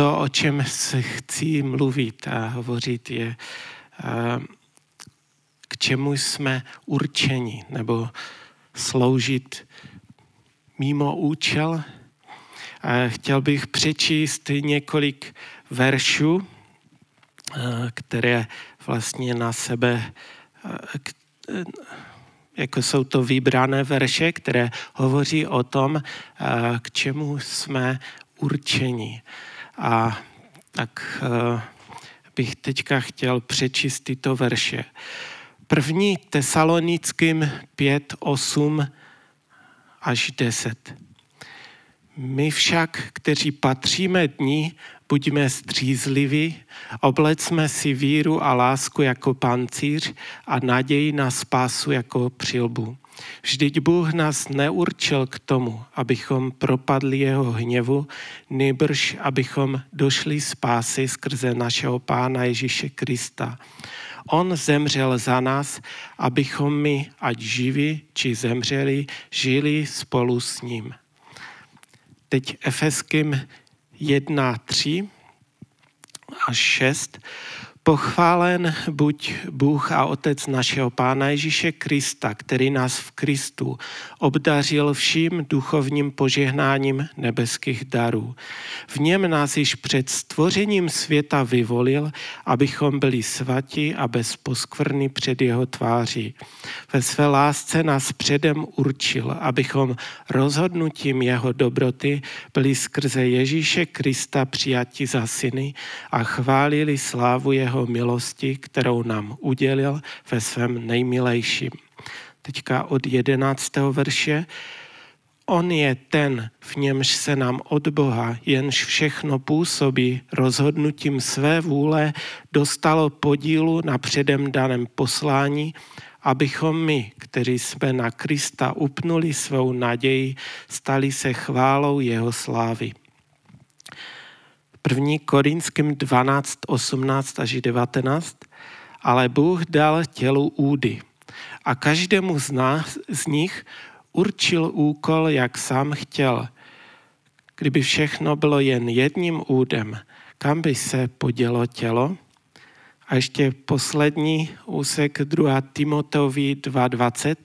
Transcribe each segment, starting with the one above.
to, o čem se chci mluvit a hovořit, je, k čemu jsme určeni, nebo sloužit mimo účel. Chtěl bych přečíst několik veršů, které vlastně na sebe, jako jsou to vybrané verše, které hovoří o tom, k čemu jsme určeni. A tak bych teďka chtěl přečíst tyto verše. První Tesalonickým 5, 8 až 10. My však, kteří patříme dní, buďme střízliví, oblecme si víru a lásku jako pancíř a naději na spásu jako přilbu. Vždyť Bůh nás neurčil k tomu, abychom propadli jeho hněvu, nejbrž abychom došli spásy skrze našeho Pána Ježíše Krista. On zemřel za nás, abychom my, ať živí či zemřeli, žili spolu s ním. Teď Efeským 1, 3 až 6. Pochválen buď Bůh a Otec našeho Pána Ježíše Krista, který nás v Kristu obdařil vším duchovním požehnáním nebeských darů. V něm nás již před stvořením světa vyvolil, abychom byli svatí a bez poskvrny před jeho tváří. Ve své lásce nás předem určil, abychom rozhodnutím jeho dobroty byli skrze Ježíše Krista přijati za syny a chválili slávu jeho jeho milosti, kterou nám udělil ve svém nejmilejším. Teďka od jedenáctého verše. On je ten, v němž se nám od Boha, jenž všechno působí rozhodnutím své vůle, dostalo podílu na předem daném poslání, abychom my, kteří jsme na Krista upnuli svou naději, stali se chválou jeho slávy. 1. Korinským 12, 18 až 19, ale Bůh dal tělu údy a každému z, nás, z nich určil úkol, jak sám chtěl. Kdyby všechno bylo jen jedním údem, kam by se podělo tělo? A ještě poslední úsek 2. Timoteovi 2.20.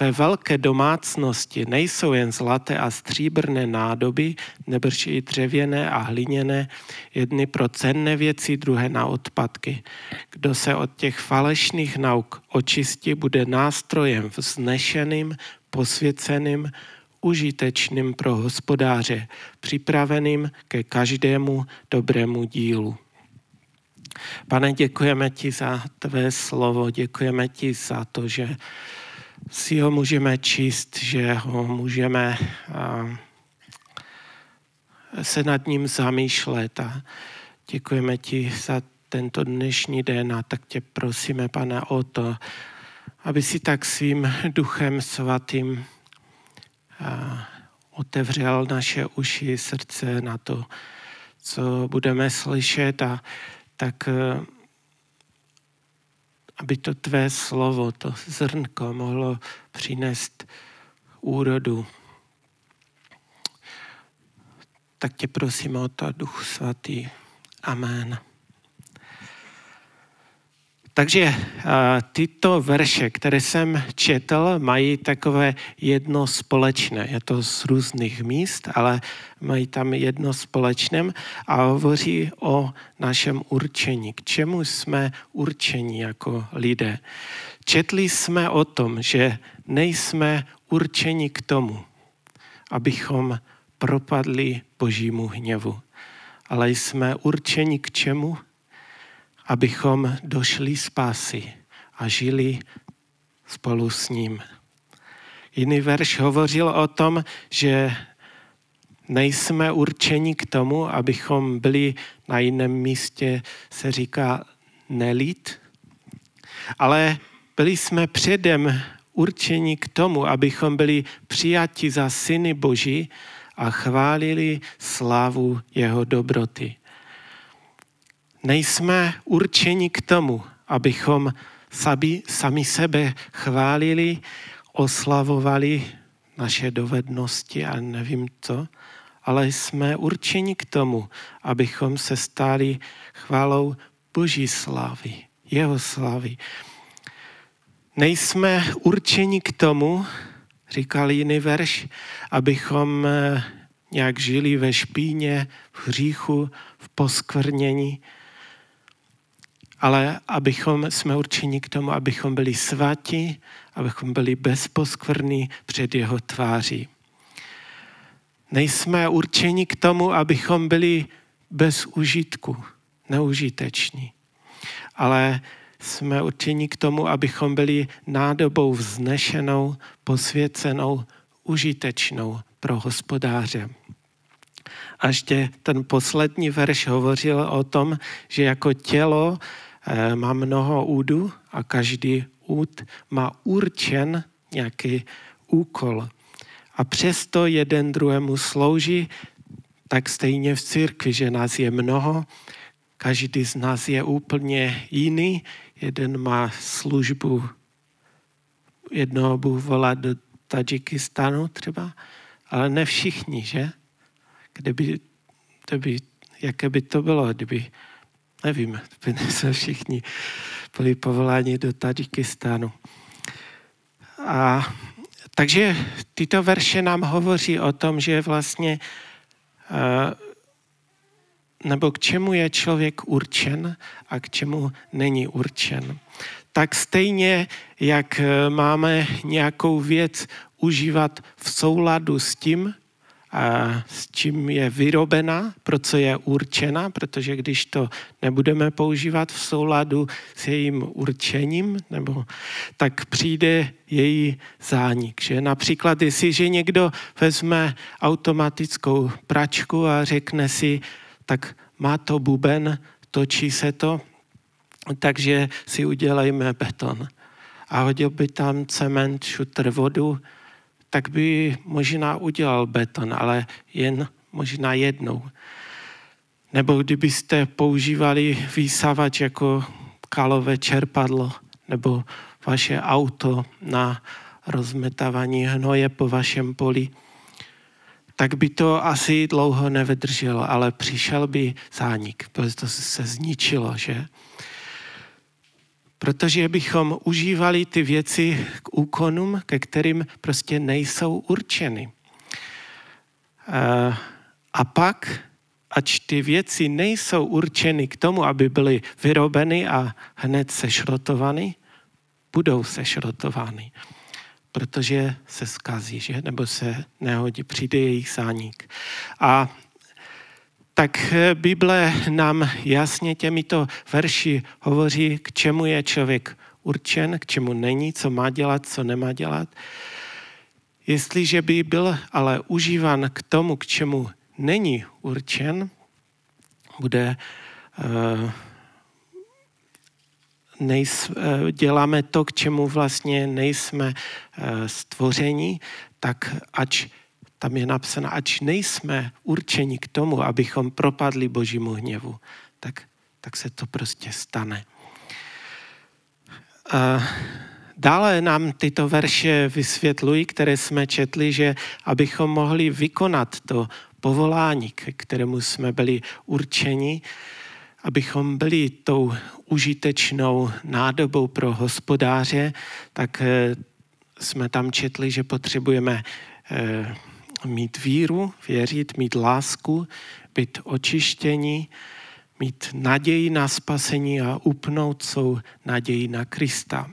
Ve velké domácnosti nejsou jen zlaté a stříbrné nádoby, nebož i dřevěné a hliněné, jedny pro cenné věci, druhé na odpadky. Kdo se od těch falešných nauk očistí, bude nástrojem vznešeným, posvěceným, užitečným pro hospodáře, připraveným ke každému dobrému dílu. Pane, děkujeme ti za tvé slovo, děkujeme ti za to, že si ho můžeme číst, že ho můžeme se nad ním zamýšlet. A děkujeme ti za tento dnešní den a tak tě prosíme, pane, o to, aby si tak svým duchem svatým otevřel naše uši, srdce na to, co budeme slyšet. A tak aby to tvé slovo, to zrnko mohlo přinést úrodu. Tak tě prosím o to, Duch Svatý. Amen. Takže tyto verše, které jsem četl, mají takové jedno společné. Je to z různých míst, ale mají tam jedno společné a hovoří o našem určení. K čemu jsme určeni jako lidé? Četli jsme o tom, že nejsme určeni k tomu, abychom propadli božímu hněvu, ale jsme určeni k čemu? Abychom došli spásy a žili spolu s ním. Jiný verš hovořil o tom, že nejsme určeni k tomu, abychom byli na jiném místě, se říká nelít, ale byli jsme předem určeni k tomu, abychom byli přijati za syny Boží a chválili slávu jeho dobroty. Nejsme určeni k tomu, abychom sami, sami sebe chválili, oslavovali naše dovednosti a nevím co, ale jsme určeni k tomu, abychom se stali chválou Boží slávy, jeho slávy. Nejsme určeni k tomu, říkal jiný verš, abychom eh, nějak žili ve špíně, v hříchu, v poskvrnění, ale abychom jsme určeni k tomu, abychom byli svatí, abychom byli bezposkvrní před jeho tváří. Nejsme určeni k tomu, abychom byli bez užitku, neužiteční, ale jsme určeni k tomu, abychom byli nádobou vznešenou, posvěcenou, užitečnou pro hospodáře. A ještě ten poslední verš hovořil o tom, že jako tělo má mnoho údů a každý úd má určen nějaký úkol. A přesto jeden druhému slouží, tak stejně v církvi, že nás je mnoho, každý z nás je úplně jiný, jeden má službu, jednoho Bůh volá do Tadžikistánu třeba, ale ne všichni, že? Kdyby, kdyby, jaké by to bylo, kdyby, nevím, by se všichni byli povoláni do Tadžikistánu. A takže tyto verše nám hovoří o tom, že vlastně eh, nebo k čemu je člověk určen a k čemu není určen. Tak stejně, jak eh, máme nějakou věc užívat v souladu s tím, s čím je vyrobena, pro co je určena, protože když to nebudeme používat v souladu s jejím určením, nebo, tak přijde její zánik. Že? Například, jestliže někdo vezme automatickou pračku a řekne si, tak má to buben, točí se to, takže si udělejme beton. A hodil by tam cement, šutr, vodu, tak by možná udělal beton, ale jen možná jednou. Nebo kdybyste používali výsavač jako kalové čerpadlo nebo vaše auto na rozmetávání hnoje po vašem poli, tak by to asi dlouho nevydrželo, ale přišel by zánik, protože to se zničilo, že? Protože bychom užívali ty věci k úkonům, ke kterým prostě nejsou určeny. A pak, ač ty věci nejsou určeny k tomu, aby byly vyrobeny a hned sešrotovány, budou sešrotovány protože se skazí, že? nebo se nehodí, přijde jejich zánik. A tak Bible nám jasně těmito verši hovoří, k čemu je člověk určen, k čemu není, co má dělat, co nemá dělat. Jestliže by byl ale užívan k tomu, k čemu není určen, bude nejs, eh, děláme to, k čemu vlastně nejsme eh, stvoření, tak ač tam je napsáno, ač nejsme určeni k tomu, abychom propadli božímu hněvu, tak, tak se to prostě stane. A dále nám tyto verše vysvětlují, které jsme četli, že abychom mohli vykonat to povolání, k kterému jsme byli určeni, abychom byli tou užitečnou nádobou pro hospodáře, tak eh, jsme tam četli, že potřebujeme eh, mít víru, věřit, mít lásku, být očištění, mít naději na spasení a upnout svou naději na Krista.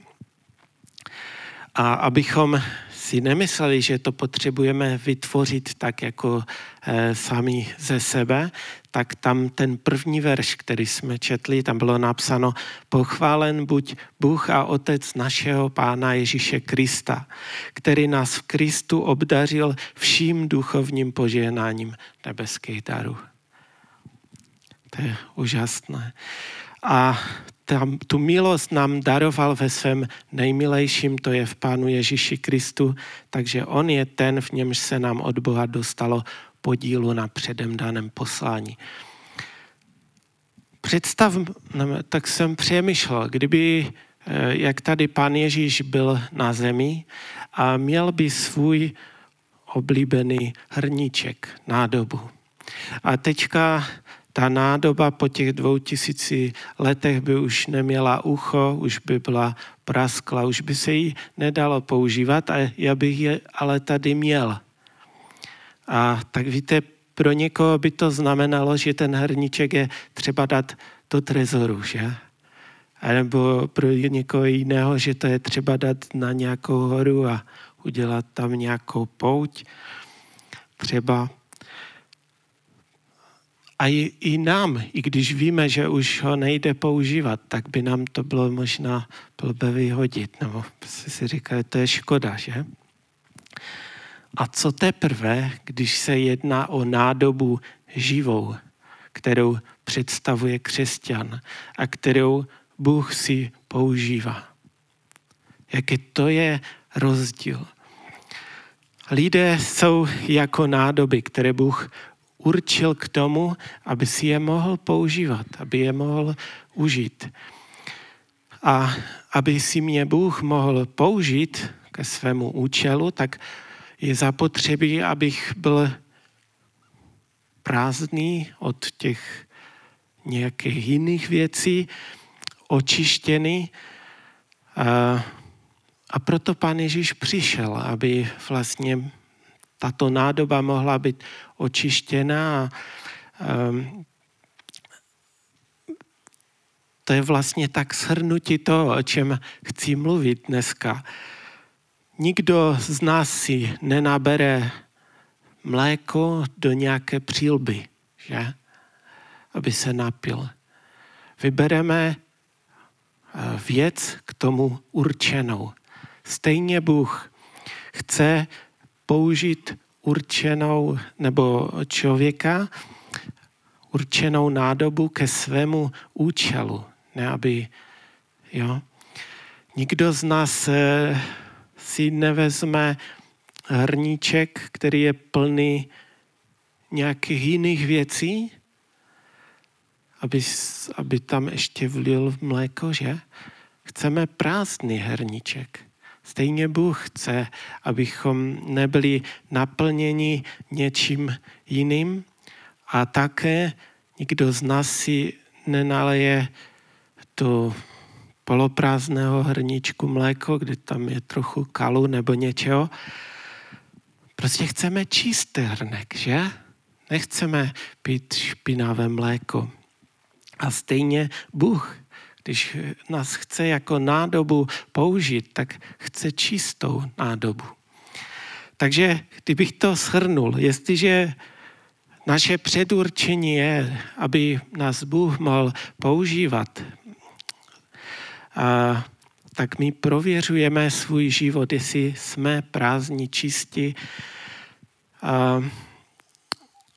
A abychom si nemysleli, že to potřebujeme vytvořit tak jako e, sami ze sebe, tak tam ten první verš, který jsme četli, tam bylo napsáno pochválen buď Bůh a Otec našeho Pána Ježíše Krista, který nás v Kristu obdařil vším duchovním požehnáním nebeských darů. To je úžasné. A tam, tu milost nám daroval ve svém nejmilejším, to je v Pánu Ježíši Kristu, takže On je ten, v němž se nám od Boha dostalo podílu na předem daném poslání. Představ, tak jsem přemýšlel, kdyby, eh, jak tady Pán Ježíš byl na zemi a měl by svůj oblíbený hrníček, nádobu. A teďka ta nádoba po těch dvou tisíci letech by už neměla ucho, už by byla praskla, už by se jí nedalo používat a já bych je ale tady měl. A tak víte, pro někoho by to znamenalo, že ten hrníček je třeba dát do trezoru, že? A nebo pro někoho jiného, že to je třeba dát na nějakou horu a udělat tam nějakou pouť. Třeba a i, i nám, i když víme, že už ho nejde používat, tak by nám to bylo možná blbé vyhodit. Nebo si říká, to je škoda, že? A co teprve, když se jedná o nádobu živou, kterou představuje křesťan a kterou Bůh si používá. Jaký to je rozdíl. Lidé jsou jako nádoby, které Bůh určil k tomu, aby si je mohl používat, aby je mohl užít. A aby si mě Bůh mohl použít ke svému účelu, tak je zapotřebí, abych byl prázdný od těch nějakých jiných věcí, očištěný. A, a proto Pán Ježíš přišel, aby vlastně tato nádoba mohla být očištěná. Um, to je vlastně tak shrnutí toho, o čem chci mluvit dneska. Nikdo z nás si nenabere mléko do nějaké přílby, že? Aby se napil. Vybereme eh, věc k tomu určenou. Stejně Bůh chce použít určenou nebo člověka, určenou nádobu ke svému účelu. Ne, aby, jo. Nikdo z nás eh, si nevezme hrníček, který je plný nějakých jiných věcí, aby, aby tam ještě vlil mléko, že? Chceme prázdný hrníček. Stejně Bůh chce, abychom nebyli naplněni něčím jiným a také nikdo z nás si nenaleje do poloprázdného hrníčku mléko, kde tam je trochu kalu nebo něčeho. Prostě chceme čistý hrnek, že? Nechceme pít špinavé mléko. A stejně Bůh když nás chce jako nádobu použít, tak chce čistou nádobu. Takže kdybych to shrnul, jestliže naše předurčení je, aby nás Bůh mohl používat, a, tak my prověřujeme svůj život, jestli jsme prázdní, čistí, a,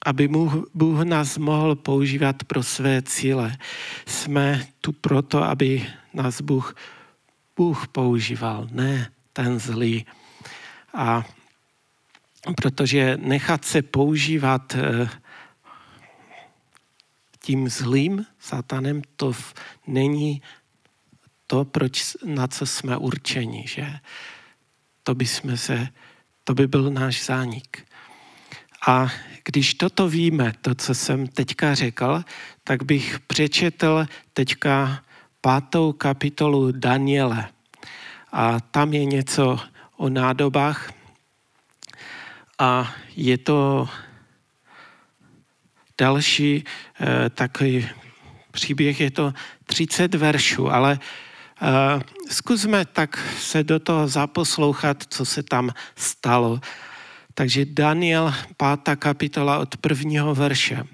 aby Bůh nás mohl používat pro své cíle. Jsme tu proto, aby nás Bůh, Bůh používal, ne ten zlý. A protože nechat se používat eh, tím zlým satanem, to není to, proč, na co jsme určeni, že? To by, jsme se, to by byl náš zánik. A když toto víme, to, co jsem teďka řekl, tak bych přečetl teďka pátou kapitolu Daniele. A tam je něco o nádobách. A je to další eh, takový příběh, je to 30 veršů, ale zkusme tak se do toho zaposlouchat, co se tam stalo. Takže Daniel, pátá kapitola od prvního verše.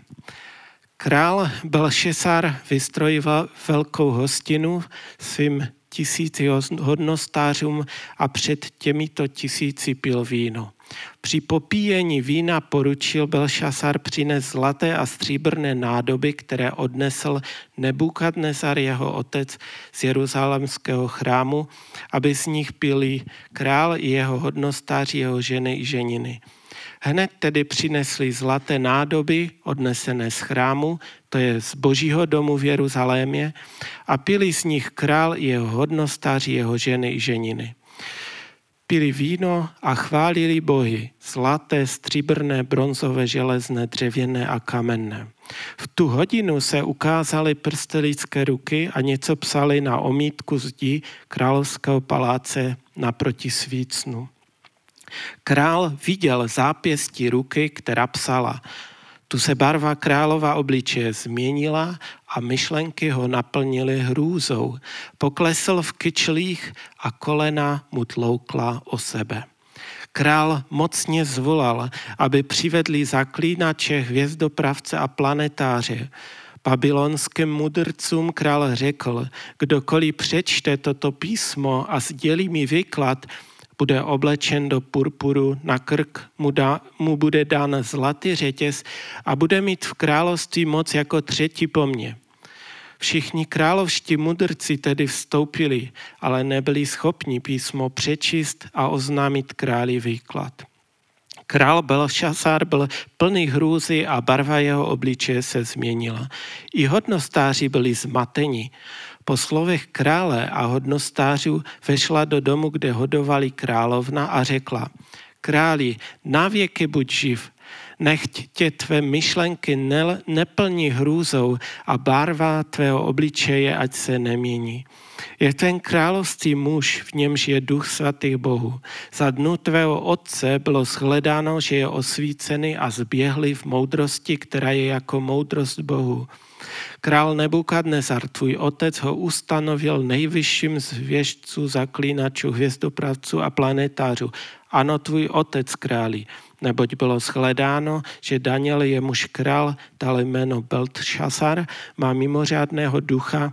Král Belšesar vystrojoval velkou hostinu svým tisíci hodnostářům a před těmito tisíci pil víno. Při popíjení vína poručil Belšasar přines zlaté a stříbrné nádoby, které odnesl Nebukadnezar, jeho otec z jeruzalemského chrámu, aby z nich pili král i jeho hodnostáři, jeho ženy i ženiny. Hned tedy přinesli zlaté nádoby odnesené z chrámu, to je z božího domu v pili víno a chválili bohy, zlaté, stříbrné, bronzové, železné, dřevěné a kamenné. V tu hodinu se ukázaly prsty lidské ruky a něco psali na omítku zdi královského paláce naproti svícnu. Král viděl zápěstí ruky, která psala. Tu se barva králova obličeje změnila a myšlenky ho naplnily hrůzou. Poklesl v kyčlích a kolena mu tloukla o sebe. Král mocně zvolal, aby přivedli zaklínače, hvězdopravce a planetáře. Babylonským mudrcům král řekl, kdokoliv přečte toto písmo a sdělí mi výklad, bude oblečen do purpuru, na krk mu, da, mu bude dán zlatý řetěz a bude mít v království moc jako třetí po mně. Všichni královští mudrci tedy vstoupili, ale nebyli schopni písmo přečíst a oznámit králi výklad. Král Belšasár byl plný hrůzy a barva jeho obličeje se změnila. I hodnostáři byli zmateni. Po slovech krále a hodnostářů vešla do domu, kde hodovali královna a řekla, králi, navěky buď živ, nechť tě tvé myšlenky ne, neplní hrůzou a barva tvého obličeje ať se nemění. Je ten království muž, v němž je duch svatých Bohu. Za dnu tvého otce bylo shledáno, že je osvícený a zběhli v moudrosti, která je jako moudrost Bohu. Král Nebukadnezar, tvůj otec, ho ustanovil nejvyšším z věžců, zaklínačů, hvězdopravců a planetářů. Ano, tvůj otec králi, neboť bylo shledáno, že Daniel je muž král, dal jméno Beltšasar, má mimořádného ducha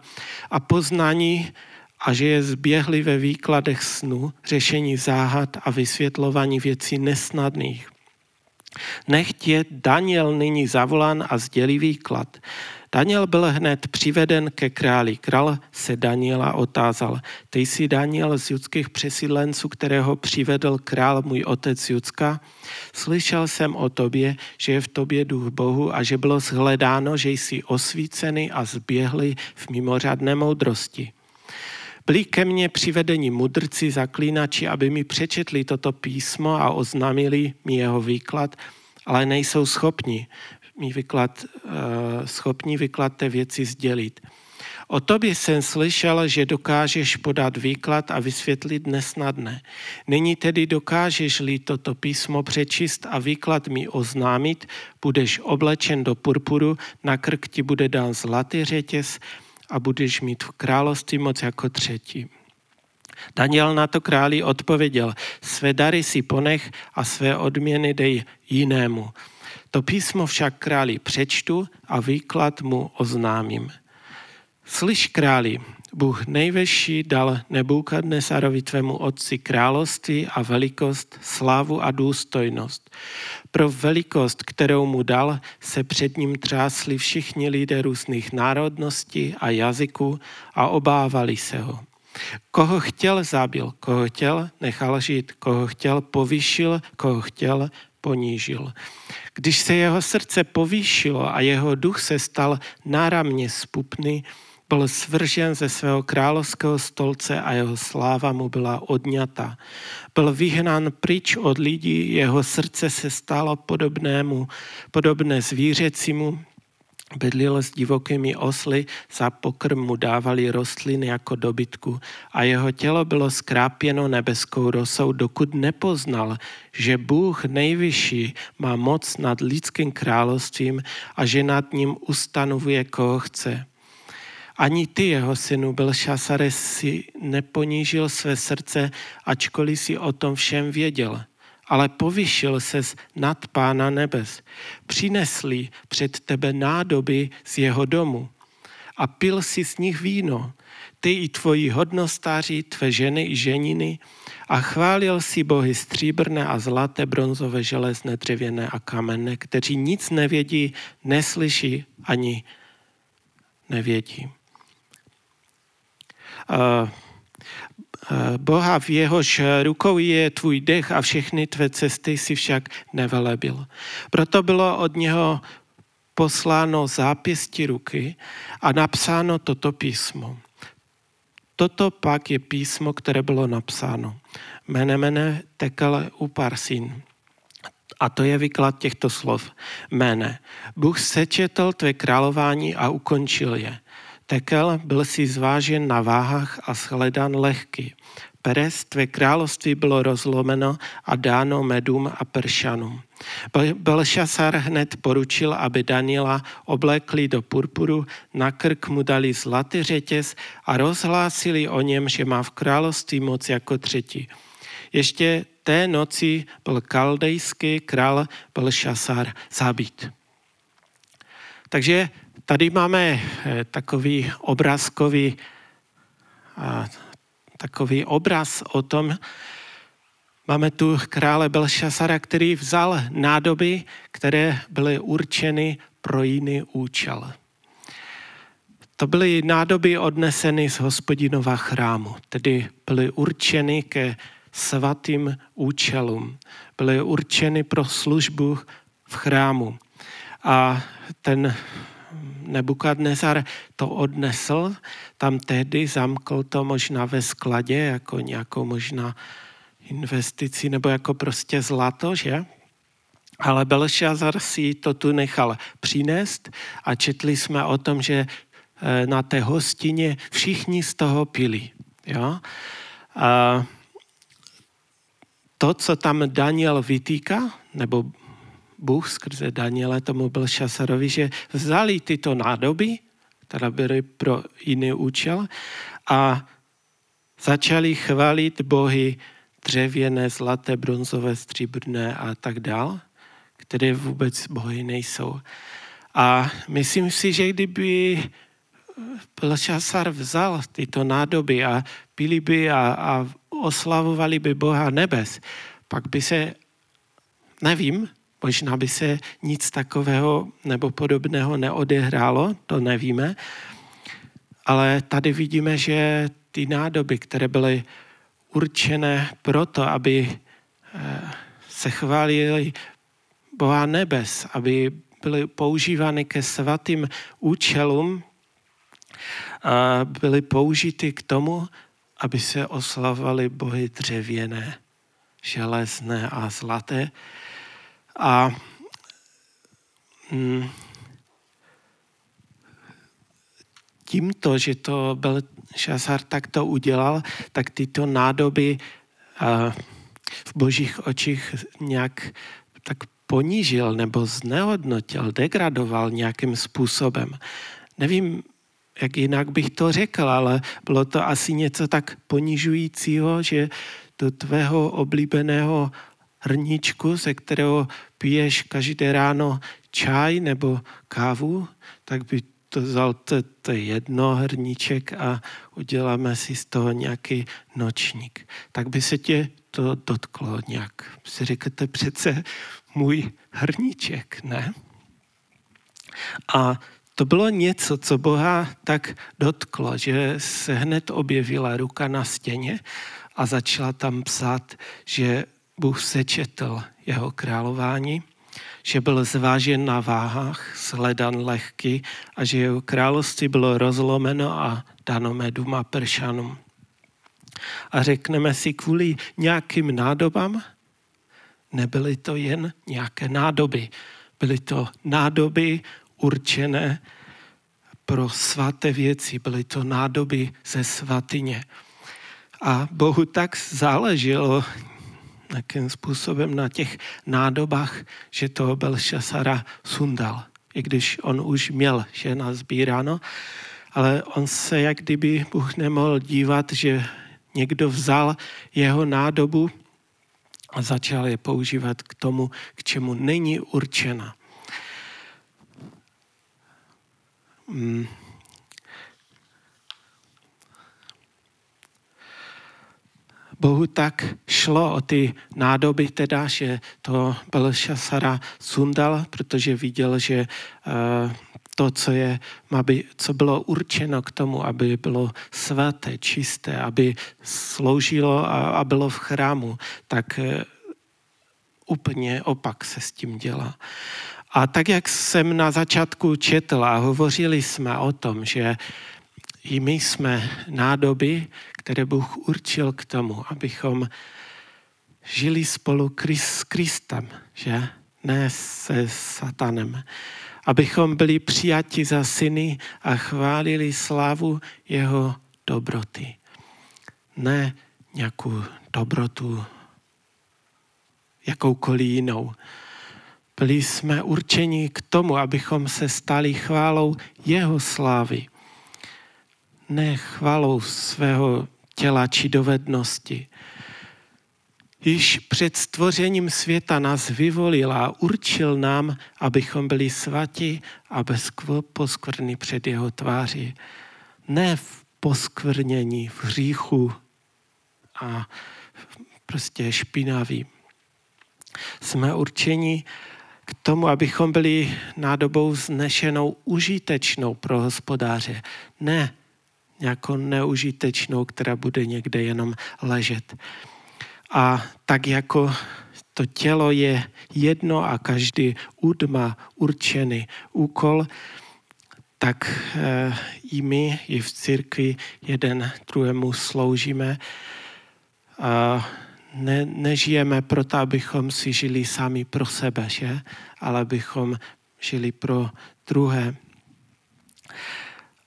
a poznání a že je zběhli ve výkladech snu, řešení záhad a vysvětlování věcí nesnadných. Nechť je Daniel nyní zavolán a sdělí výklad. Daniel byl hned přiveden ke králi. Král se Daniela otázal, ty jsi Daniel z judských přesídlenců, kterého přivedl král můj otec Judska? Slyšel jsem o tobě, že je v tobě duch Bohu a že bylo shledáno, že jsi osvícený a zběhli v mimořádné moudrosti. Byli ke mně přivedeni mudrci, zaklínači, aby mi přečetli toto písmo a oznámili mi jeho výklad, ale nejsou schopni mi vyklad, uh, schopni vyklad té věci sdělit. O tobě jsem slyšel, že dokážeš podat výklad a vysvětlit nesnadné. Nyní tedy dokážeš-li toto písmo přečíst a výklad mi oznámit, budeš oblečen do purpuru, na krk ti bude dán zlatý řetěz a budeš mít v království moc jako třetí. Daniel na to králi odpověděl, své dary si ponech a své odměny dej jinému. To písmo však králi přečtu a výklad mu oznámím. Slyš králi, Bůh nejvyšší dal Nebukadnesarovi tvému otci království a velikost, slávu a důstojnost. Pro velikost, kterou mu dal, se před ním třásli všichni lidé různých národností a jazyků a obávali se ho. Koho chtěl, zabil, koho chtěl, nechal žít, koho chtěl, povyšil, koho chtěl, ponížil. Když se jeho srdce povýšilo a jeho duch se stal náramně spupný, byl svržen ze svého královského stolce a jeho sláva mu byla odňata. Byl vyhnán pryč od lidí, jeho srdce se stalo podobnému, podobné zvířecímu, Bydlil s divokými osly, za pokrm mu dávali rostliny jako dobytku a jeho tělo bylo skrápěno nebeskou rosou, dokud nepoznal, že Bůh nejvyšší má moc nad lidským královstvím a že nad ním ustanovuje, koho chce. Ani ty, jeho synu Belšasare, si neponížil své srdce, ačkoliv si o tom všem věděl ale povyšil ses nad Pána nebes. Přinesli před tebe nádoby z jeho domu a pil si z nich víno, ty i tvoji hodnostáři, tvé ženy i ženiny a chválil si bohy stříbrné a zlaté, bronzové, železné, dřevěné a kamenné, kteří nic nevědí, neslyší ani nevědí. Uh, Boha, v jehož rukou je tvůj dech a všechny tvé cesty si však nevelebil. Proto bylo od něho posláno zápěstí ruky a napsáno toto písmo. Toto pak je písmo, které bylo napsáno. mene mene tekel u parsin. A to je vyklad těchto slov. Mene. Bůh sečetl tvé králování a ukončil je. Tekel byl si zvážen na váhách a shledan lehký. Perez, tvé království bylo rozlomeno a dáno medům a pršanům. Belšasar hned poručil, aby Daniela oblékli do purpuru, na krk mu dali zlatý řetěz a rozhlásili o něm, že má v království moc jako třetí. Ještě té noci byl kaldejský král Belšasar zabít. Takže tady máme eh, takový obrázkový takový obraz o tom, máme tu krále Belšasara, který vzal nádoby, které byly určeny pro jiný účel. To byly nádoby odneseny z hospodinova chrámu, tedy byly určeny ke svatým účelům. Byly určeny pro službu v chrámu. A ten Nebukadnezar to odnesl, tam tehdy zamkl to možná ve skladě, jako nějakou možná investici, nebo jako prostě zlato, že? Ale Belšazar si to tu nechal přinést a četli jsme o tom, že eh, na té hostině všichni z toho pili. Jo? A to, co tam Daniel vytýká, nebo Bůh skrze Daniele tomu byl Šasarovi, že vzali tyto nádoby, které byly pro jiný účel, a začali chválit bohy dřevěné, zlaté, bronzové, stříbrné a tak dál, které vůbec bohy nejsou. A myslím si, že kdyby Belšasar vzal tyto nádoby a pili by a, a oslavovali by Boha nebes, pak by se, nevím, Možná by se nic takového nebo podobného neodehrálo, to nevíme. Ale tady vidíme, že ty nádoby, které byly určené proto, aby eh, se chválili Boha nebes, aby byly používány ke svatým účelům, byly použity k tomu, aby se oslavovali bohy dřevěné, železné a zlaté. A mm, tímto, že to byl Šasar takto udělal, tak tyto nádoby a, v božích očích nějak tak ponížil nebo znehodnotil, degradoval nějakým způsobem. Nevím, jak jinak bych to řekl, ale bylo to asi něco tak ponižujícího, že do tvého oblíbeného hrníčku, ze kterého piješ každé ráno čaj nebo kávu, tak by to vzal to, to jedno hrníček a uděláme si z toho nějaký nočník. Tak by se tě to dotklo nějak. Si řeknete přece můj hrníček, ne? A to bylo něco, co Boha tak dotklo, že se hned objevila ruka na stěně a začala tam psát, že Bůh sečetl jeho králování, že byl zvážen na váhách, sledan lehký a že jeho království bylo rozlomeno a dano medům a pršanům. A řekneme si kvůli nějakým nádobám, nebyly to jen nějaké nádoby, byly to nádoby určené pro svaté věci, byly to nádoby ze svatyně. A Bohu tak záleželo nějakým způsobem na těch nádobách, že to Belšasara sundal. I když on už měl že nazbíráno, ale on se jak kdyby Bůh nemohl dívat, že někdo vzal jeho nádobu a začal je používat k tomu, k čemu není určena. Bohu tak šlo o ty nádoby teda, že to Belšasara sundal, protože viděl, že uh, to, co, je, aby, co bylo určeno k tomu, aby bylo svaté, čisté, aby sloužilo a, a bylo v chrámu, tak uh, úplně opak se s tím dělá. A tak, jak jsem na začátku četl a hovořili jsme o tom, že i my jsme nádoby, které Bůh určil k tomu, abychom žili spolu s Kristem, že? Ne se satanem. Abychom byli přijati za syny a chválili slávu jeho dobroty. Ne nějakou dobrotu jakoukoliv jinou. Byli jsme určeni k tomu, abychom se stali chválou jeho slávy. Ne chválou svého těla či dovednosti. Již před stvořením světa nás vyvolil a určil nám, abychom byli svatí a bez poskvrny před jeho tváří. Ne v poskvrnění, v hříchu a prostě špinaví. Jsme určeni k tomu, abychom byli nádobou znešenou užitečnou pro hospodáře. Ne nějakou neužitečnou, která bude někde jenom ležet. A tak jako to tělo je jedno a každý úd má určený úkol, tak e, i my, i v církvi jeden druhému sloužíme. A ne, nežijeme proto, abychom si žili sami pro sebe, že? ale abychom žili pro druhé.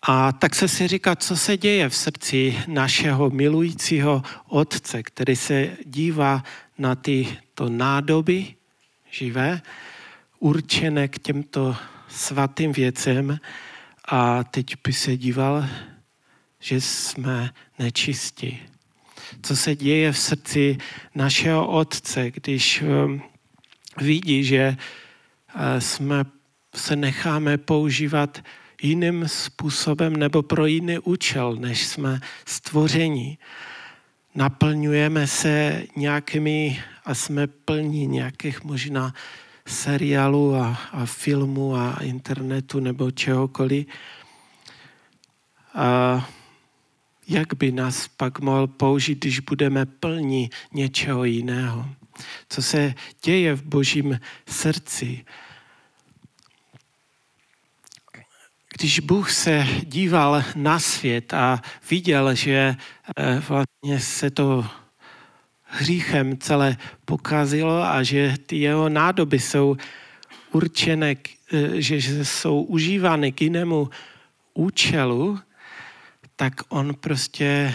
A tak se si říká, co se děje v srdci našeho milujícího otce, který se dívá na tyto nádoby živé, určené k těmto svatým věcem a teď by se díval, že jsme nečistí. Co se děje v srdci našeho otce, když um, vidí, že uh, jsme se necháme používat jiným způsobem nebo pro jiný účel, než jsme stvoření. Naplňujeme se nějakými a jsme plní nějakých možná seriálů a, a filmů a internetu nebo čehokoliv. A jak by nás pak mohl použít, když budeme plní něčeho jiného? Co se děje v božím srdci? Když Bůh se díval na svět a viděl, že eh, vlastně se to hříchem celé pokazilo a že ty jeho nádoby jsou určené, eh, že jsou užívány k jinému účelu, tak on prostě,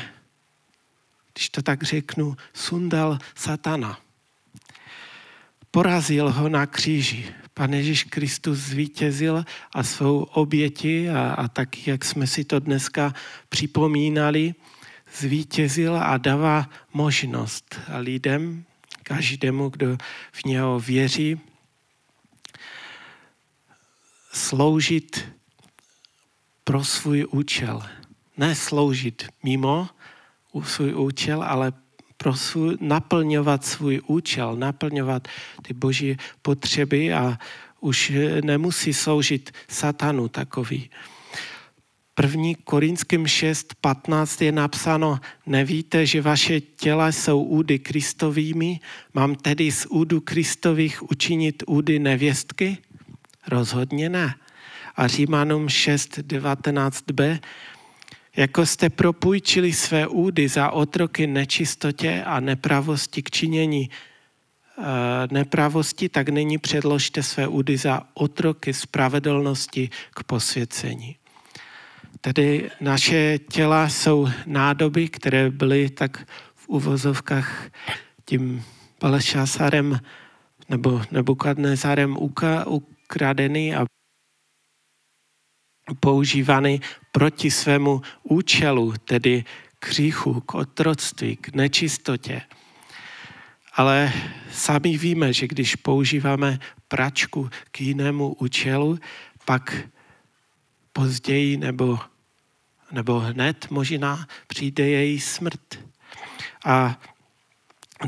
když to tak řeknu, sundal satana. Porazil ho na kříži. Pan Ježíš Kristus zvítězil a svou oběti a, a tak, jak jsme si to dneska připomínali, zvítězil a dává možnost lidem, každému, kdo v něho věří, sloužit pro svůj účel. Ne sloužit mimo svůj účel, ale pro svůj, naplňovat svůj účel, naplňovat ty boží potřeby a už nemusí sloužit satanu takový. První Korinským 6.15 je napsáno, nevíte, že vaše těla jsou údy Kristovými, mám tedy z údu Kristových učinit údy nevěstky? Rozhodně ne. A Římanům 6.19b, jako jste propůjčili své údy za otroky nečistotě a nepravosti k činění eh, nepravosti, tak nyní předložte své údy za otroky spravedlnosti k posvěcení. Tedy naše těla jsou nádoby, které byly tak v uvozovkách tím Balešásarem nebo Nebukadnezarem ukradeny a používány proti svému účelu, tedy k hříchu, k otroctví, k nečistotě. Ale sami víme, že když používáme pračku k jinému účelu, pak později nebo, nebo hned možná přijde její smrt. A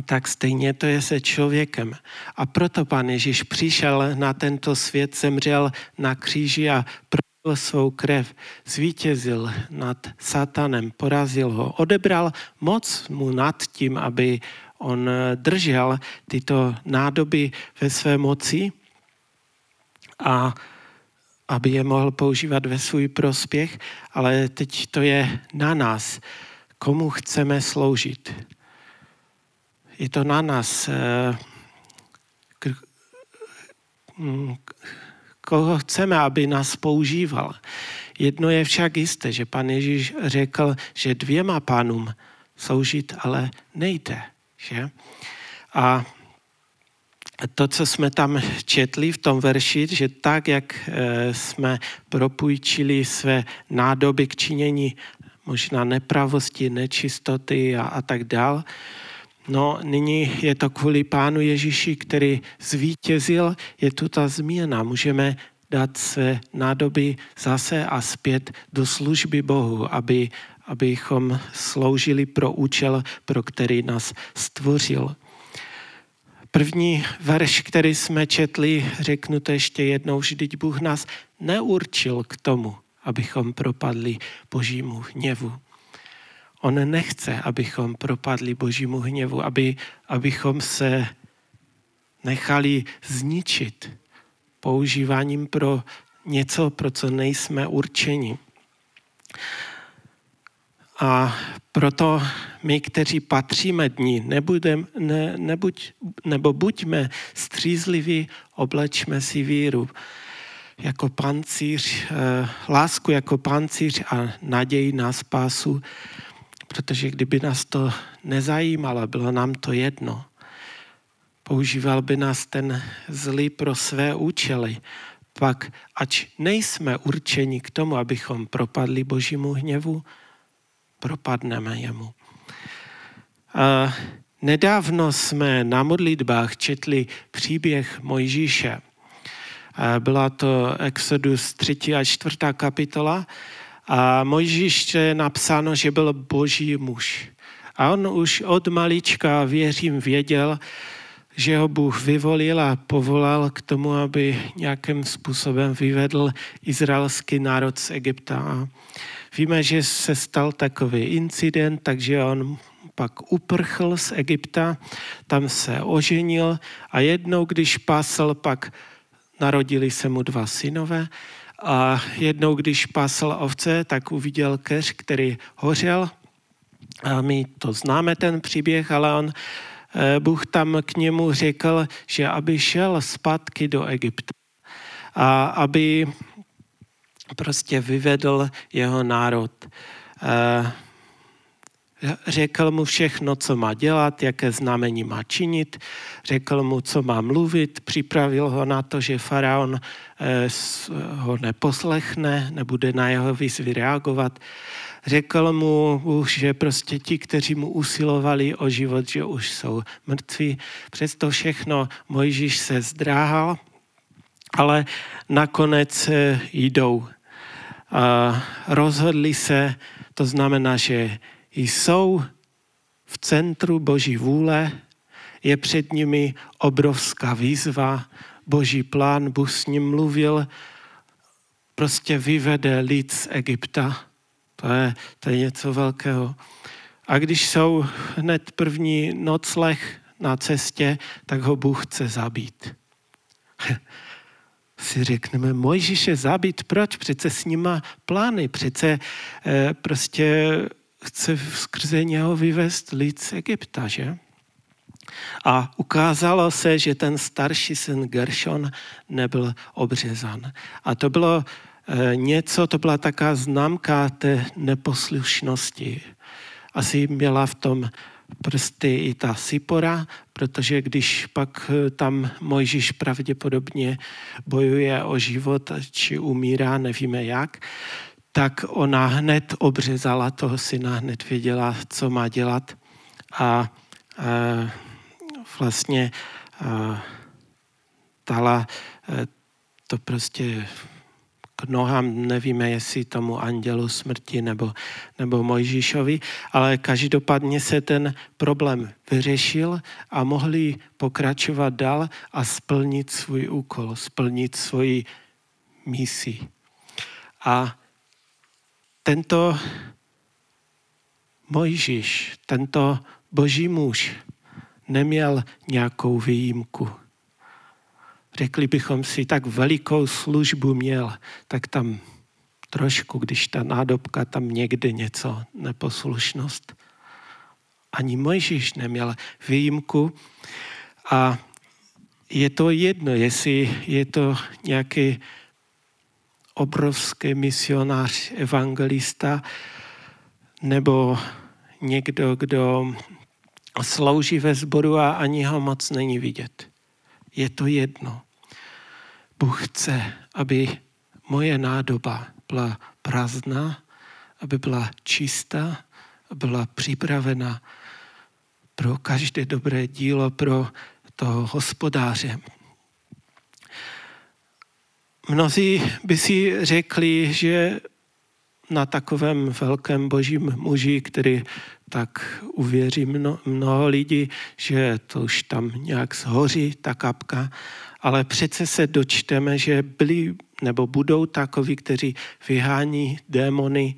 tak stejně to je se člověkem. A proto pan Ježíš přišel na tento svět, zemřel na kříži a svou krev, zvítězil nad satanem, porazil ho, odebral moc mu nad tím, aby on držel tyto nádoby ve své moci a aby je mohl používat ve svůj prospěch, ale teď to je na nás, komu chceme sloužit. je to na nás, mm, koho chceme, aby nás používal. Jedno je však jisté, že pan Ježíš řekl, že dvěma pánům sloužit ale nejde. Že? A to, co jsme tam četli v tom verši, že tak, jak eh, jsme propůjčili své nádoby k činění možná nepravosti, nečistoty a, a tak dál, No, nyní je to kvůli Pánu Ježíši, který zvítězil, je tu ta změna. Můžeme dát své nádoby zase a zpět do služby Bohu, aby, abychom sloužili pro účel, pro který nás stvořil. První verš, který jsme četli, řeknu to ještě jednou, vždyť Bůh nás neurčil k tomu, abychom propadli božímu hněvu. On nechce, abychom propadli božímu hněvu, aby, abychom se nechali zničit používáním pro něco, pro co nejsme určeni. A proto my, kteří patříme dní, nebudem, ne, nebuď, nebo buďme střízliví, oblečme si víru jako pancíř, eh, lásku jako pancíř a naději na spásu, protože kdyby nás to nezajímalo, bylo nám to jedno, používal by nás ten zlý pro své účely, pak ač nejsme určeni k tomu, abychom propadli božímu hněvu, propadneme jemu. A nedávno jsme na modlitbách četli příběh Mojžíše. Byla to Exodus 3. a 4. kapitola. A Mojžíš je napsáno, že byl boží muž. A on už od malička, věřím, věděl, že ho Bůh vyvolil a povolal k tomu, aby nějakým způsobem vyvedl izraelský národ z Egypta. Víme, že se stal takový incident, takže on pak uprchl z Egypta, tam se oženil a jednou, když pásl, pak narodili se mu dva synové a jednou, když pásl ovce, tak uviděl keř, který hořel. A my to známe, ten příběh, ale on, eh, Bůh tam k němu řekl, že aby šel zpátky do Egypta a aby prostě vyvedl jeho národ. Eh, řekl mu všechno, co má dělat, jaké znamení má činit, řekl mu, co má mluvit, připravil ho na to, že faraon eh, ho neposlechne, nebude na jeho výzvy reagovat. Řekl mu už, že prostě ti, kteří mu usilovali o život, že už jsou mrtví. Přesto všechno Mojžíš se zdráhal, ale nakonec eh, jdou rozhodli se, to znamená, že jsou v centru Boží vůle, je před nimi obrovská výzva, Boží plán, Bůh s ním mluvil, prostě vyvede lid z Egypta. To je, to je něco velkého. A když jsou hned první nocleh na cestě, tak ho Bůh chce zabít. si řekneme, Mojžíše zabít, proč? Přece s má plány, přece eh, prostě chce skrze něho vyvést lid z Egypta, že? A ukázalo se, že ten starší syn Gershon nebyl obřezan. A to bylo eh, něco, to byla taká známka té neposlušnosti. Asi měla v tom prsty i ta Sipora, protože když pak eh, tam Mojžíš pravděpodobně bojuje o život, či umírá, nevíme jak, tak ona hned obřezala toho syna, hned věděla, co má dělat a, a vlastně a, dala eh, to prostě k nohám, nevíme, jestli tomu andělu smrti nebo, nebo Mojžíšovi, ale každopádně se ten problém vyřešil a mohli pokračovat dál a splnit svůj úkol, splnit svoji misi. A tento Mojžíš, tento boží muž neměl nějakou výjimku řekli bychom si, tak velikou službu měl, tak tam trošku, když ta nádobka tam někde něco, neposlušnost. Ani Mojžíš neměl výjimku a je to jedno, jestli je to nějaký obrovský misionář, evangelista, nebo někdo, kdo slouží ve sboru a ani ho moc není vidět. Je to jedno. Bůh chce, aby moje nádoba byla prázdná, aby byla čistá, byla připravena pro každé dobré dílo, pro toho hospodáře. Mnozí by si řekli, že na takovém velkém božím muži, který tak uvěří mno, mnoho lidí, že to už tam nějak zhoří, ta kapka, ale přece se dočteme, že byli nebo budou takoví, kteří vyhání démony,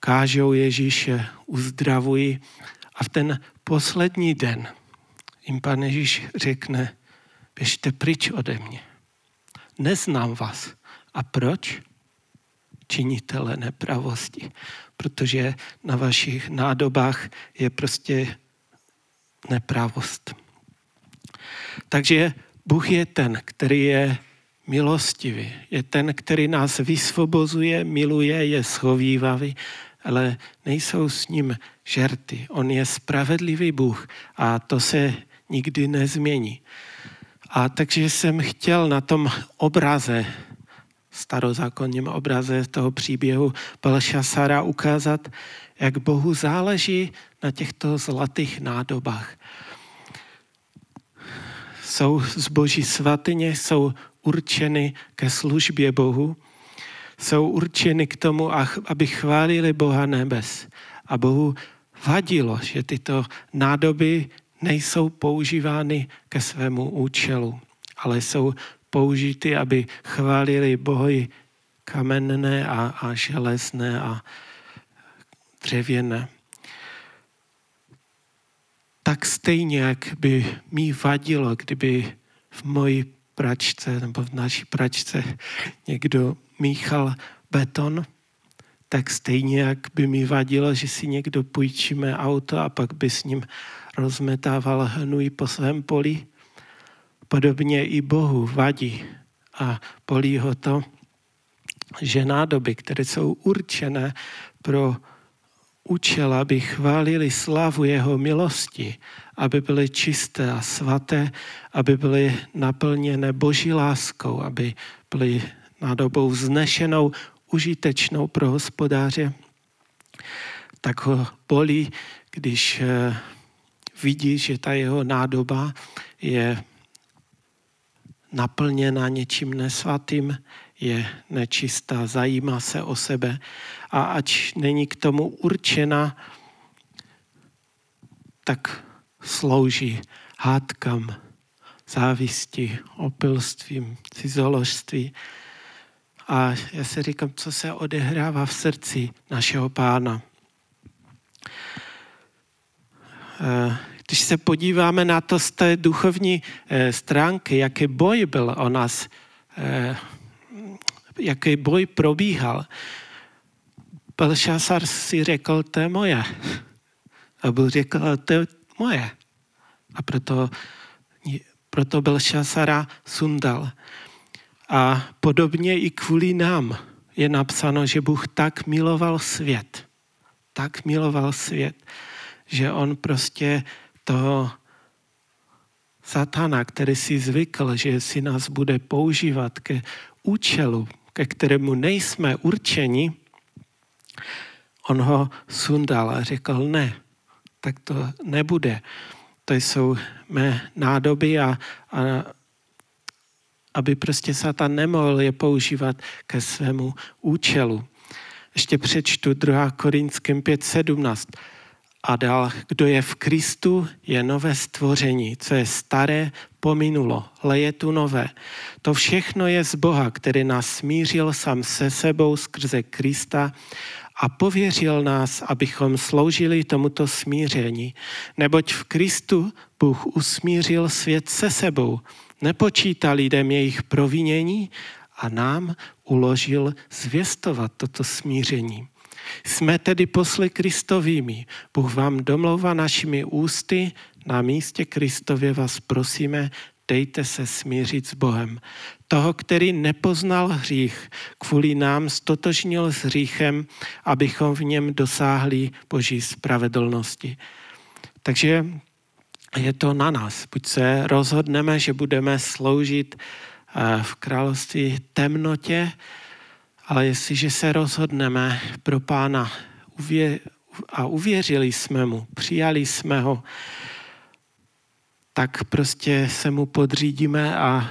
kážou Ježíše, uzdravují a v ten poslední den jim pan Ježíš řekne, běžte pryč ode mě. Neznám vás. A proč? Činitele nepravosti. Protože na vašich nádobách je prostě nepravost. Takže Bůh je ten, který je milostivý. Je ten, který nás vysvobozuje, miluje, je schovývavý, ale nejsou s ním žerty. On je spravedlivý Bůh a to se nikdy nezmění. A takže jsem chtěl na tom obraze, starozákonním obraze toho příběhu Belšasara ukázat, jak Bohu záleží na těchto zlatých nádobách. Jsou z boží svatyně, jsou určeny ke službě Bohu, jsou určeny k tomu, aby chválili Boha nebes. A Bohu vadilo, že tyto nádoby nejsou používány ke svému účelu, ale jsou použity, aby chválili bohy kamenné a, a železné a dřevěné. Tak stejně, jak by mi vadilo, kdyby v mojí pračce nebo v naší pračce někdo míchal beton, tak stejně, jak by mi vadilo, že si někdo půjčíme auto a pak by s ním rozmetával hnůj po svém poli. Podobně i Bohu vadí a polí ho to, že nádoby, které jsou určené pro účel, aby chválili slavu jeho milosti, aby byly čisté a svaté, aby byly naplněné boží láskou, aby byly nádobou vznešenou, užitečnou pro hospodáře, tak ho bolí, když eh, vidí, že ta jeho nádoba je naplněna něčím nesvatým, je nečistá, zajímá se o sebe a ač není k tomu určena, tak slouží hádkám, závisti, opilstvím, cizoložství. A já se říkám, co se odehrává v srdci našeho pána. Eh, když se podíváme na to z té duchovní eh, stránky, jaký boj byl o nás, eh, jaký boj probíhal, Belšasar si řekl, to je moje. A byl řekl, to je moje. A proto, proto Belšasara sundal. A podobně i kvůli nám je napsáno, že Bůh tak miloval svět, tak miloval svět, že on prostě toho satana, který si zvykl, že si nás bude používat ke účelu, ke kterému nejsme určeni, on ho sundal a řekl, ne, tak to nebude. To jsou mé nádoby a, a aby prostě Satan nemohl je používat ke svému účelu. Ještě přečtu 2. Korinským 5.17. A dál, kdo je v Kristu, je nové stvoření, co je staré, pominulo, ale je tu nové. To všechno je z Boha, který nás smířil sám se sebou skrze Krista a pověřil nás, abychom sloužili tomuto smíření. Neboť v Kristu Bůh usmířil svět se sebou, nepočítá lidem jejich provinění a nám uložil zvěstovat toto smíření. Jsme tedy posly Kristovými. Bůh vám domlouvá našimi ústy, na místě Kristově vás prosíme, dejte se smířit s Bohem. Toho, který nepoznal hřích, kvůli nám stotožnil s hříchem, abychom v něm dosáhli Boží spravedlnosti. Takže je to na nás. Buď se rozhodneme, že budeme sloužit eh, v království temnotě, ale jestliže se rozhodneme pro Pána a uvěřili jsme mu, přijali jsme ho, tak prostě se mu podřídíme a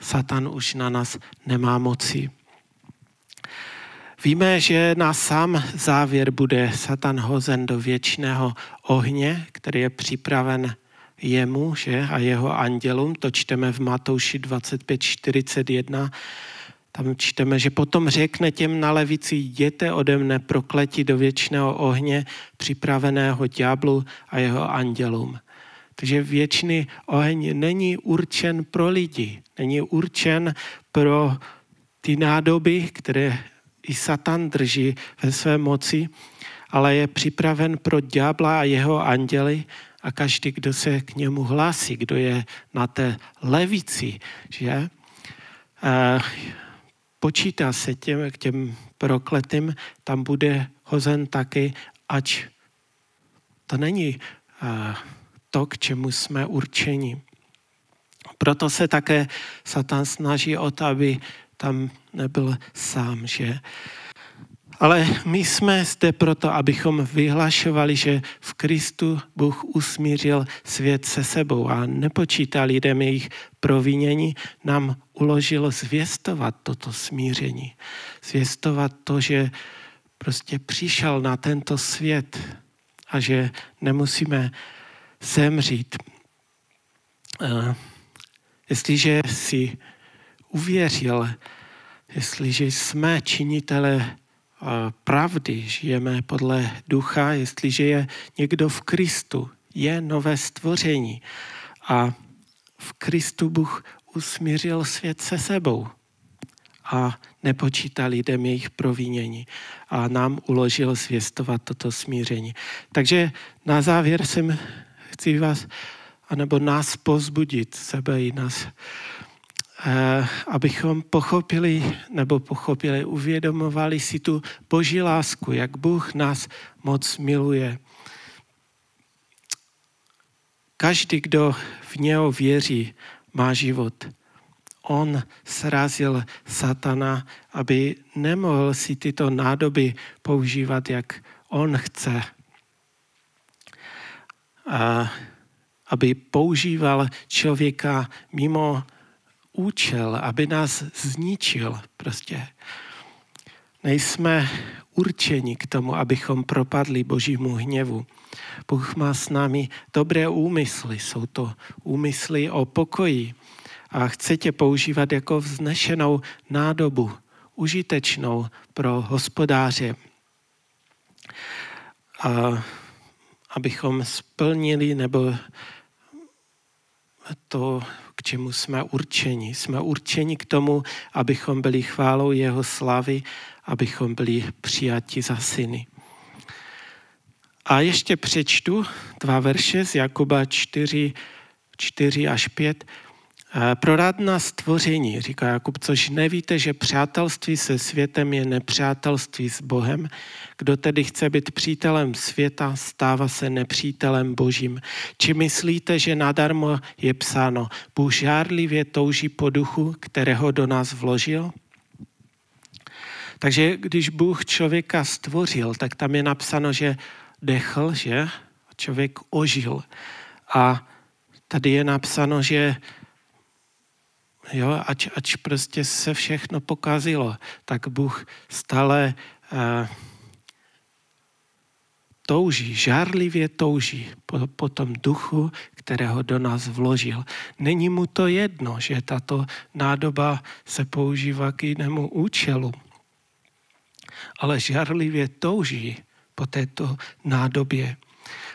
Satan už na nás nemá moci. Víme, že na sám závěr bude Satan hozen do věčného ohně, který je připraven jemu že, a jeho andělům. To čteme v Matouši 25.41. Tam čteme, že potom řekne těm na levici, jděte ode mne prokleti do věčného ohně, připraveného ďáblu a jeho andělům. Takže věčný oheň není určen pro lidi, není určen pro ty nádoby, které i Satan drží ve své moci, ale je připraven pro ďábla a jeho anděly a každý, kdo se k němu hlásí, kdo je na té levici, že? A počítá se těm, k těm prokletým, tam bude hozen taky, ač to není to, k čemu jsme určeni. Proto se také Satan snaží o to, aby tam nebyl sám, že? Ale my jsme zde proto, abychom vyhlašovali, že v Kristu Bůh usmířil svět se sebou a nepočítá lidem jejich provinění, nám uložil zvěstovat toto smíření. Zvěstovat to, že prostě přišel na tento svět a že nemusíme zemřít. Jestliže si uvěřil, jestliže jsme činitele pravdy, žijeme podle ducha, jestliže je někdo v Kristu, je nové stvoření. A v Kristu Bůh usmířil svět se sebou a nepočítá lidem jejich provinění a nám uložil zvěstovat toto smíření. Takže na závěr jsem chci vás, anebo nás pozbudit, sebe i nás, abychom pochopili nebo pochopili, uvědomovali si tu boží lásku, jak Bůh nás moc miluje. Každý, kdo v něho věří, má život. On srazil satana, aby nemohl si tyto nádoby používat, jak on chce a aby používal člověka mimo účel, aby nás zničil prostě. Nejsme určeni k tomu, abychom propadli božímu hněvu. Bůh má s námi dobré úmysly, jsou to úmysly o pokoji a chce tě používat jako vznešenou nádobu, užitečnou pro hospodáře. A abychom splnili nebo to, k čemu jsme určeni. Jsme určeni k tomu, abychom byli chválou jeho slavy, abychom byli přijati za syny. A ještě přečtu dva verše z Jakuba 4, 4 až 5. Proradná stvoření, říká Jakub, což nevíte, že přátelství se světem je nepřátelství s Bohem. Kdo tedy chce být přítelem světa, stává se nepřítelem Božím. Či myslíte, že nadarmo je psáno, Bůh žárlivě touží po duchu, kterého do nás vložil? Takže když Bůh člověka stvořil, tak tam je napsáno, že dechl, že člověk ožil. A tady je napsáno, že jo, ač, ač prostě se všechno pokazilo, tak Bůh stále uh, touží, žárlivě touží po, po tom duchu, kterého do nás vložil. Není mu to jedno, že tato nádoba se používá k jinému účelu, ale žárlivě touží po této nádobě.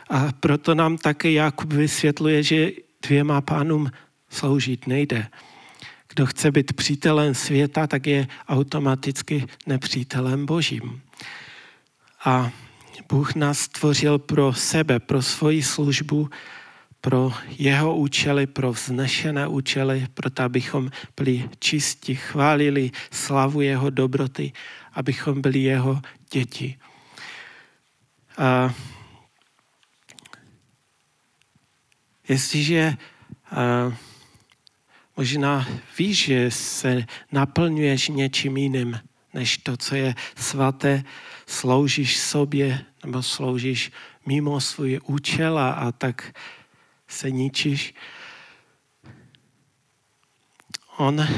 A proto nám také Jakub vysvětluje, že dvěma pánům sloužit nejde. Kdo chce být přítelem světa, tak je automaticky nepřítelem božím. A Bůh nás stvořil pro sebe, pro svoji službu, pro jeho účely, pro vznešené účely, proto abychom byli čistí, chválili slavu jeho dobroty, abychom byli jeho děti. A jestliže a, možná víš, že se naplňuješ něčím jiným, než to, co je svaté, sloužíš sobě nebo sloužíš mimo svůj účel a, tak se ničíš. On, eh,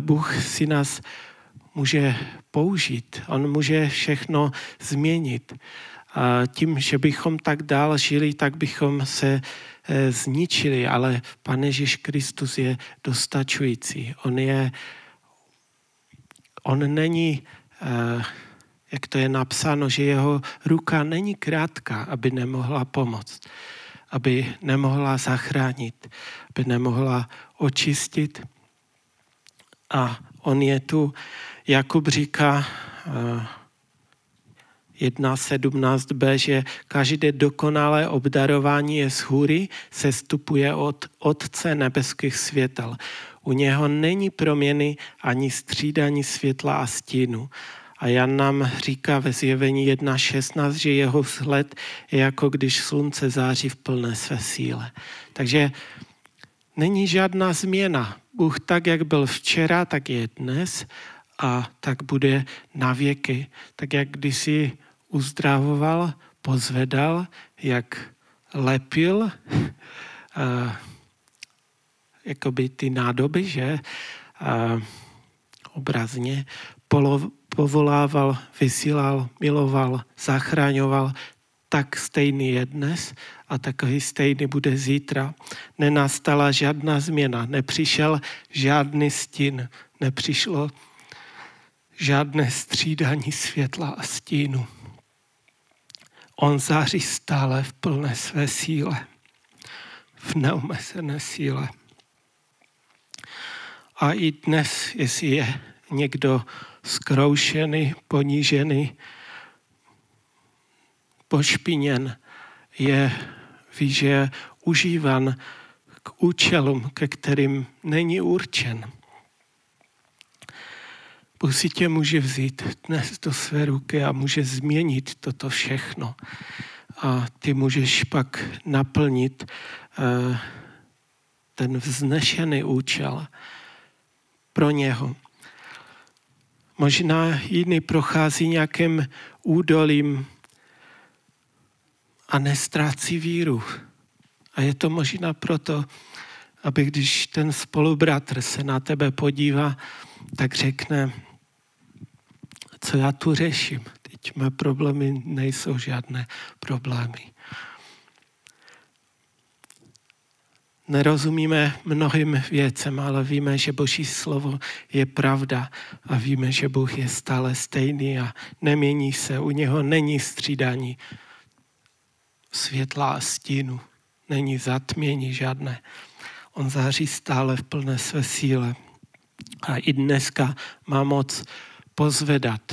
Bůh si nás může použít, on může všechno změnit. A tím, že bychom tak dál žili, tak bychom se zničili, ale Pane Ježíš Kristus je dostačující. On je, on není, eh, jak to je napsáno, že jeho ruka není krátká, aby nemohla pomoct aby nemohla zachránit, aby nemohla očistit. A on je tu, Jakub říká, 1.17b, eh, že každé dokonalé obdarování je z hůry, se stupuje od Otce nebeských světel. U něho není proměny ani střídání světla a stínu. A Jan nám říká ve zjevení 1.16, že jeho vzhled je jako když slunce září v plné své síle. Takže není žádná změna. Bůh tak, jak byl včera, tak je dnes a tak bude na věky. Tak jak kdysi uzdravoval, pozvedal, jak lepil, jakoby ty nádoby, že, obrazně, povolával, vysílal, miloval, zachraňoval, tak stejný je dnes a takový stejný bude zítra. Nenastala žádná změna, nepřišel žádný stín, nepřišlo žádné střídání světla a stínu. On září stále v plné své síle, v neomezené síle. A i dnes, jestli je někdo skroušený, ponížený, pošpiněn, je, ví, že je užívan k účelům, ke kterým není určen. Bůh si tě může vzít dnes do své ruky a může změnit toto všechno. A ty můžeš pak naplnit uh, ten vznešený účel pro něho. Možná jiný prochází nějakým údolím a nestrácí víru. A je to možná proto, aby když ten spolubratr se na tebe podívá, tak řekne, co já tu řeším. Teď mé problémy nejsou žádné problémy. nerozumíme mnohým věcem, ale víme, že Boží slovo je pravda a víme, že Bůh je stále stejný a nemění se. U něho není střídání světla a stínu. Není zatmění žádné. On září stále v plné své síle. A i dneska má moc pozvedat.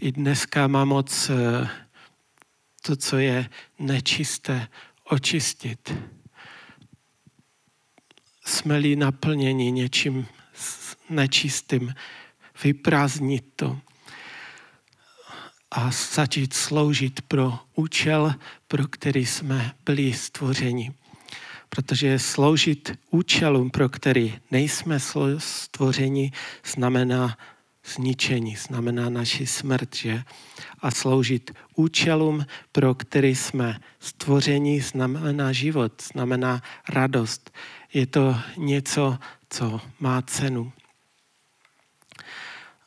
I dneska má moc eh, to, co je nečisté, očistit jsme-li naplněni něčím nečistým, vyprázdnit to a začít sloužit pro účel, pro který jsme byli stvořeni. Protože sloužit účelům, pro který nejsme stvořeni, znamená zničení, znamená naši smrt, že? A sloužit účelům, pro který jsme stvořeni, znamená život, znamená radost. Je to něco, co má cenu.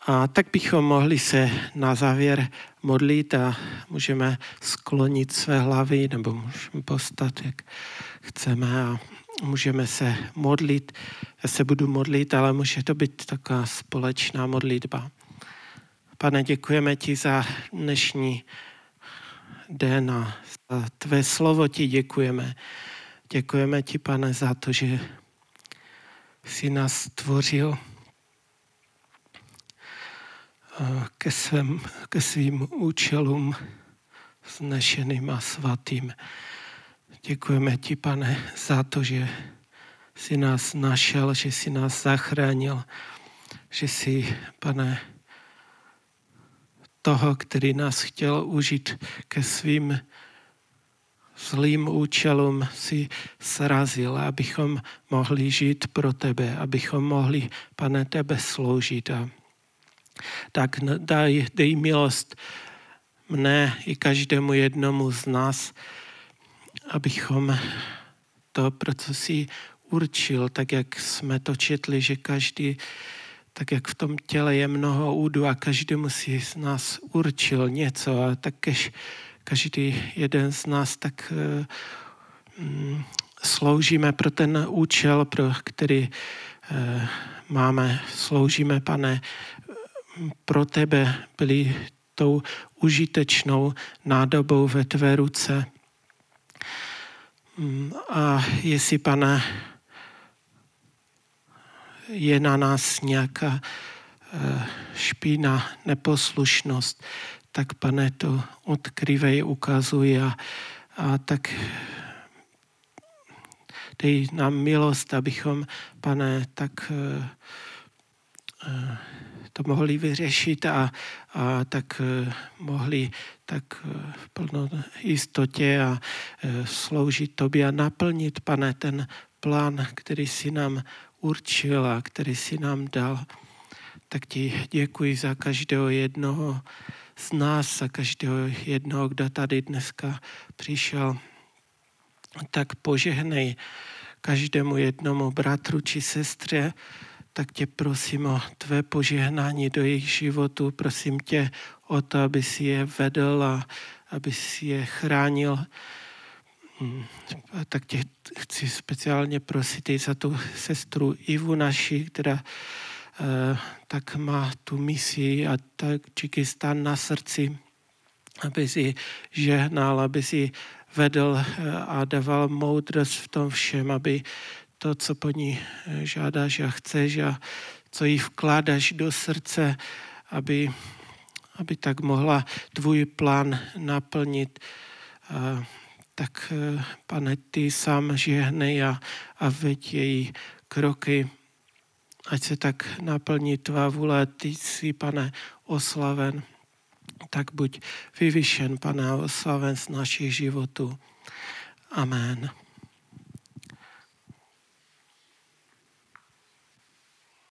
A tak bychom mohli se na závěr modlit a můžeme sklonit své hlavy nebo můžeme postat, jak chceme a můžeme se modlit. Já se budu modlit, ale může to být taková společná modlitba. Pane, děkujeme ti za dnešní den a za tvé slovo ti děkujeme. Děkujeme ti, pane, za to, že jsi nás stvořil ke, svém, ke svým účelům znešeným a svatým. Děkujeme ti, pane, za to, že jsi nás našel, že jsi nás zachránil, že jsi, pane, toho, který nás chtěl užít ke svým zlým účelům si srazil, abychom mohli žít pro tebe, abychom mohli, pane, tebe sloužit. A tak daj, dej milost mne i každému jednomu z nás, abychom to, pro co si určil, tak jak jsme to četli, že každý, tak jak v tom těle je mnoho údů a každému si z nás určil něco. A tak každý jeden z nás tak eh, mm, sloužíme pro ten účel, pro který eh, máme, sloužíme, pane, pro tebe. Byli tou užitečnou nádobou ve tvé ruce. Mm, a jestli, pane, je na nás nějaká eh, špína, neposlušnost, tak pane, to odkryvej, ukazuj a, a tak dej nám milost, abychom, pane, tak uh, to mohli vyřešit a, a tak uh, mohli tak v plno jistotě a sloužit tobě a naplnit, pane, ten plán, který si nám určil a který si nám dal. Tak ti děkuji za každého jednoho z nás a každého jednoho, kdo tady dneska přišel, tak požehnej každému jednomu bratru či sestře, tak tě prosím o tvé požehnání do jejich životu. Prosím tě o to, aby si je vedl a aby si je chránil. Hmm, tak tě chci speciálně prosit i za tu sestru Ivu naši, která Eh, tak má tu misi a tak Čikistán na srdci, aby si žehnal, aby si vedl eh, a dával moudrost v tom všem, aby to, co po ní eh, žádáš a chceš a co jí vkládáš do srdce, aby, aby tak mohla tvůj plán naplnit. A, tak pane, ty sám žehnej a, a veď její kroky ať se tak naplní tvá vůle, ty jsi, pane, oslaven, tak buď vyvyšen, pane, oslaven z našich životů. Amen.